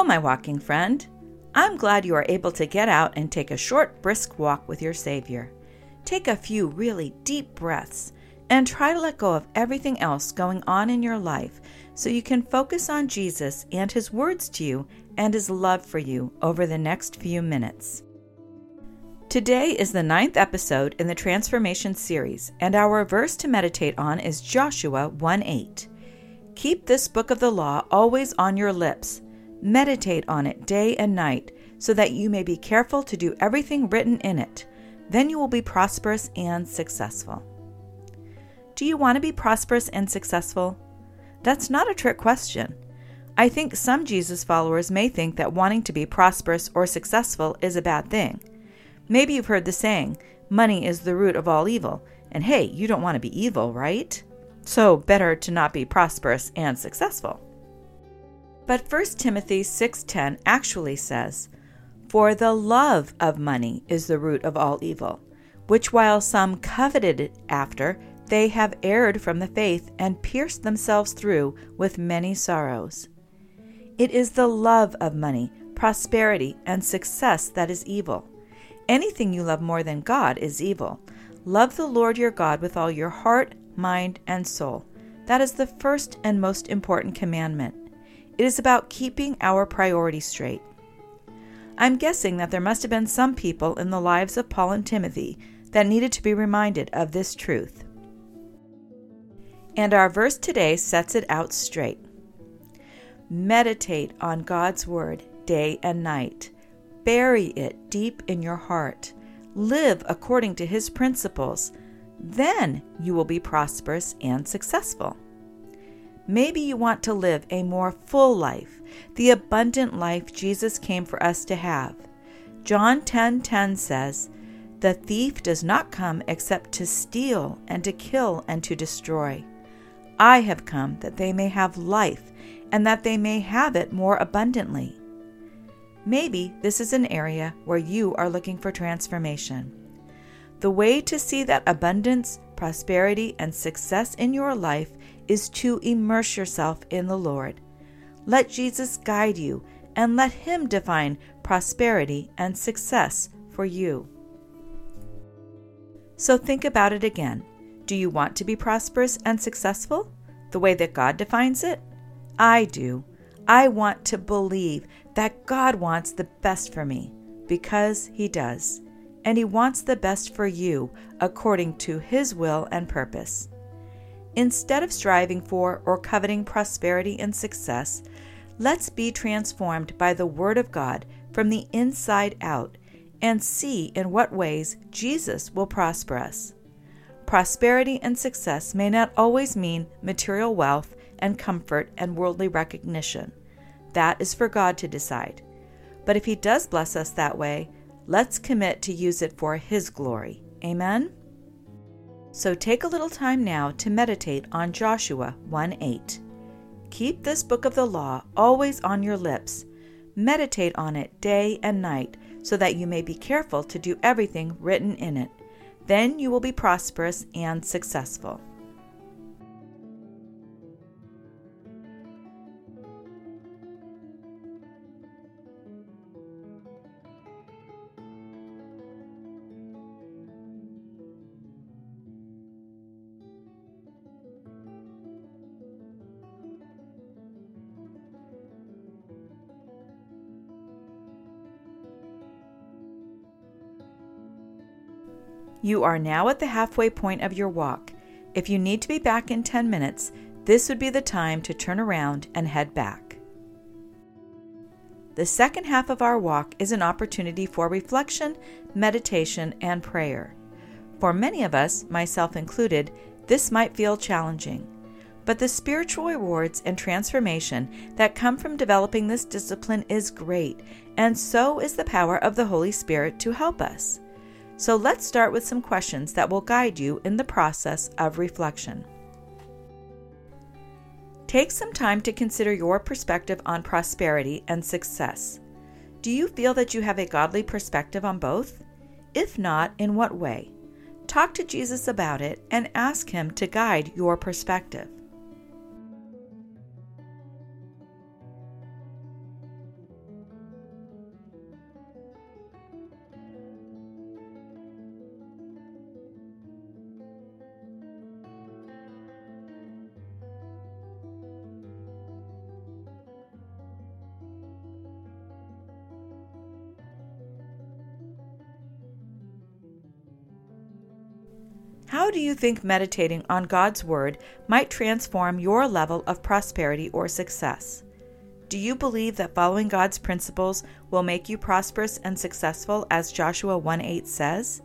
Hello, my walking friend. I'm glad you are able to get out and take a short, brisk walk with your Savior. Take a few really deep breaths and try to let go of everything else going on in your life so you can focus on Jesus and His words to you and His love for you over the next few minutes. Today is the ninth episode in the Transformation series, and our verse to meditate on is Joshua 1 8. Keep this book of the law always on your lips Meditate on it day and night, so that you may be careful to do everything written in it. Then you will be prosperous and successful. Do you want to be prosperous and successful? That's not a trick question. I think some Jesus followers may think that wanting to be prosperous or successful is a bad thing. Maybe you've heard the saying, money is the root of all evil, and hey, you don't want to be evil, right? So, better to not be prosperous and successful. But 1 Timothy 6:10 actually says, "For the love of money is the root of all evil, which while some coveted after, they have erred from the faith and pierced themselves through with many sorrows." It is the love of money, prosperity, and success that is evil. Anything you love more than God is evil. Love the Lord your God with all your heart, mind, and soul. That is the first and most important commandment. It is about keeping our priorities straight. I'm guessing that there must have been some people in the lives of Paul and Timothy that needed to be reminded of this truth. And our verse today sets it out straight. Meditate on God's Word day and night. Bury it deep in your heart. Live according to His principles. Then you will be prosperous and successful. Maybe you want to live a more full life, the abundant life Jesus came for us to have. John 10:10 10, 10 says, "The thief does not come except to steal and to kill and to destroy. I have come that they may have life and that they may have it more abundantly." Maybe this is an area where you are looking for transformation. The way to see that abundance, prosperity, and success in your life is to immerse yourself in the Lord. Let Jesus guide you and let Him define prosperity and success for you. So think about it again. Do you want to be prosperous and successful the way that God defines it? I do. I want to believe that God wants the best for me because He does. And He wants the best for you according to His will and purpose. Instead of striving for or coveting prosperity and success, let's be transformed by the Word of God from the inside out and see in what ways Jesus will prosper us. Prosperity and success may not always mean material wealth and comfort and worldly recognition. That is for God to decide. But if He does bless us that way, let's commit to use it for His glory. Amen? So take a little time now to meditate on Joshua 1 8. Keep this book of the law always on your lips. Meditate on it day and night, so that you may be careful to do everything written in it. Then you will be prosperous and successful. You are now at the halfway point of your walk. If you need to be back in 10 minutes, this would be the time to turn around and head back. The second half of our walk is an opportunity for reflection, meditation, and prayer. For many of us, myself included, this might feel challenging. but the spiritual rewards and transformation that come from developing this discipline is great, and so is the power of the Holy Spirit to help us. So let's start with some questions that will guide you in the process of reflection. Take some time to consider your perspective on prosperity and success. Do you feel that you have a godly perspective on both? If not, in what way? Talk to Jesus about it and ask Him to guide your perspective. How do you think meditating on God's Word might transform your level of prosperity or success? Do you believe that following God's principles will make you prosperous and successful, as Joshua 1 8 says?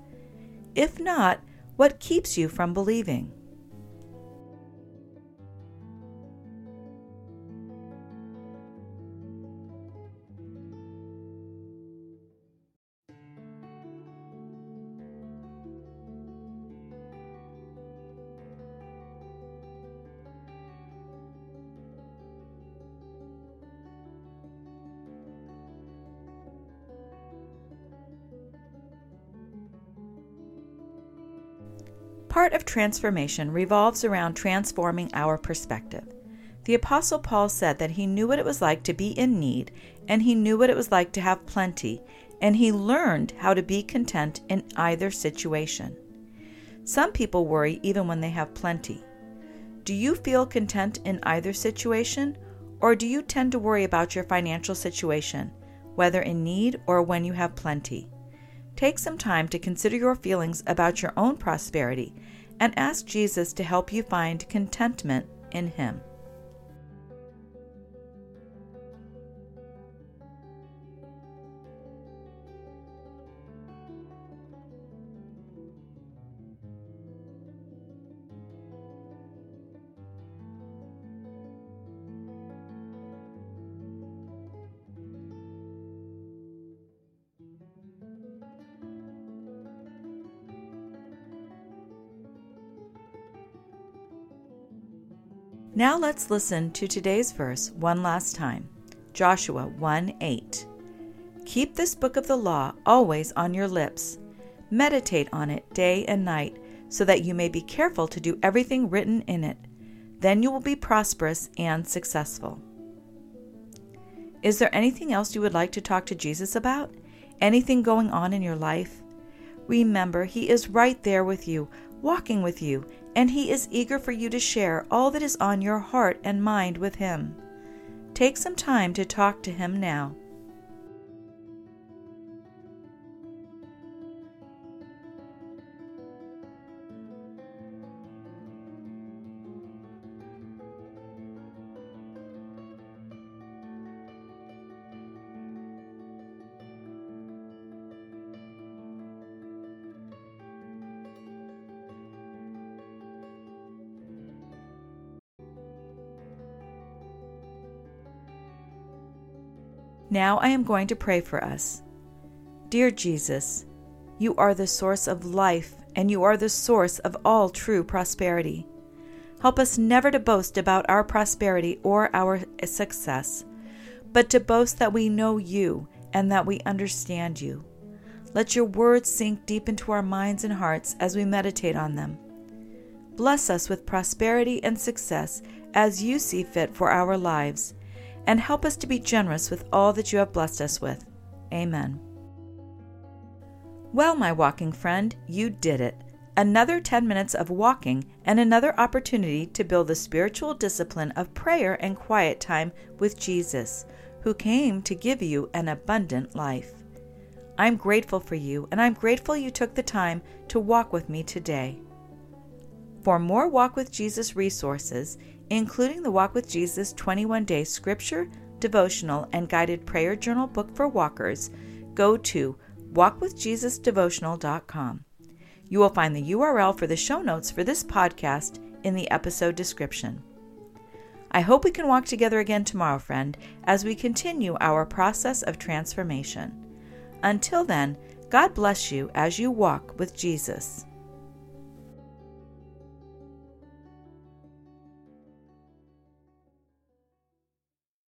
If not, what keeps you from believing? Part of transformation revolves around transforming our perspective. The Apostle Paul said that he knew what it was like to be in need, and he knew what it was like to have plenty, and he learned how to be content in either situation. Some people worry even when they have plenty. Do you feel content in either situation, or do you tend to worry about your financial situation, whether in need or when you have plenty? Take some time to consider your feelings about your own prosperity and ask Jesus to help you find contentment in Him. Now let's listen to today's verse one last time Joshua 1 8. Keep this book of the law always on your lips. Meditate on it day and night, so that you may be careful to do everything written in it. Then you will be prosperous and successful. Is there anything else you would like to talk to Jesus about? Anything going on in your life? Remember, He is right there with you, walking with you, and He is eager for you to share all that is on your heart and mind with Him. Take some time to talk to Him now. Now I am going to pray for us. Dear Jesus, you are the source of life and you are the source of all true prosperity. Help us never to boast about our prosperity or our success, but to boast that we know you and that we understand you. Let your words sink deep into our minds and hearts as we meditate on them. Bless us with prosperity and success as you see fit for our lives and help us to be generous with all that you have blessed us with. Amen. Well, my walking friend, you did it. Another 10 minutes of walking and another opportunity to build the spiritual discipline of prayer and quiet time with Jesus, who came to give you an abundant life. I'm grateful for you, and I'm grateful you took the time to walk with me today. For more Walk with Jesus resources, including the Walk with Jesus 21 day scripture, devotional, and guided prayer journal book for walkers, go to walkwithjesusdevotional.com. You will find the URL for the show notes for this podcast in the episode description. I hope we can walk together again tomorrow, friend, as we continue our process of transformation. Until then, God bless you as you walk with Jesus.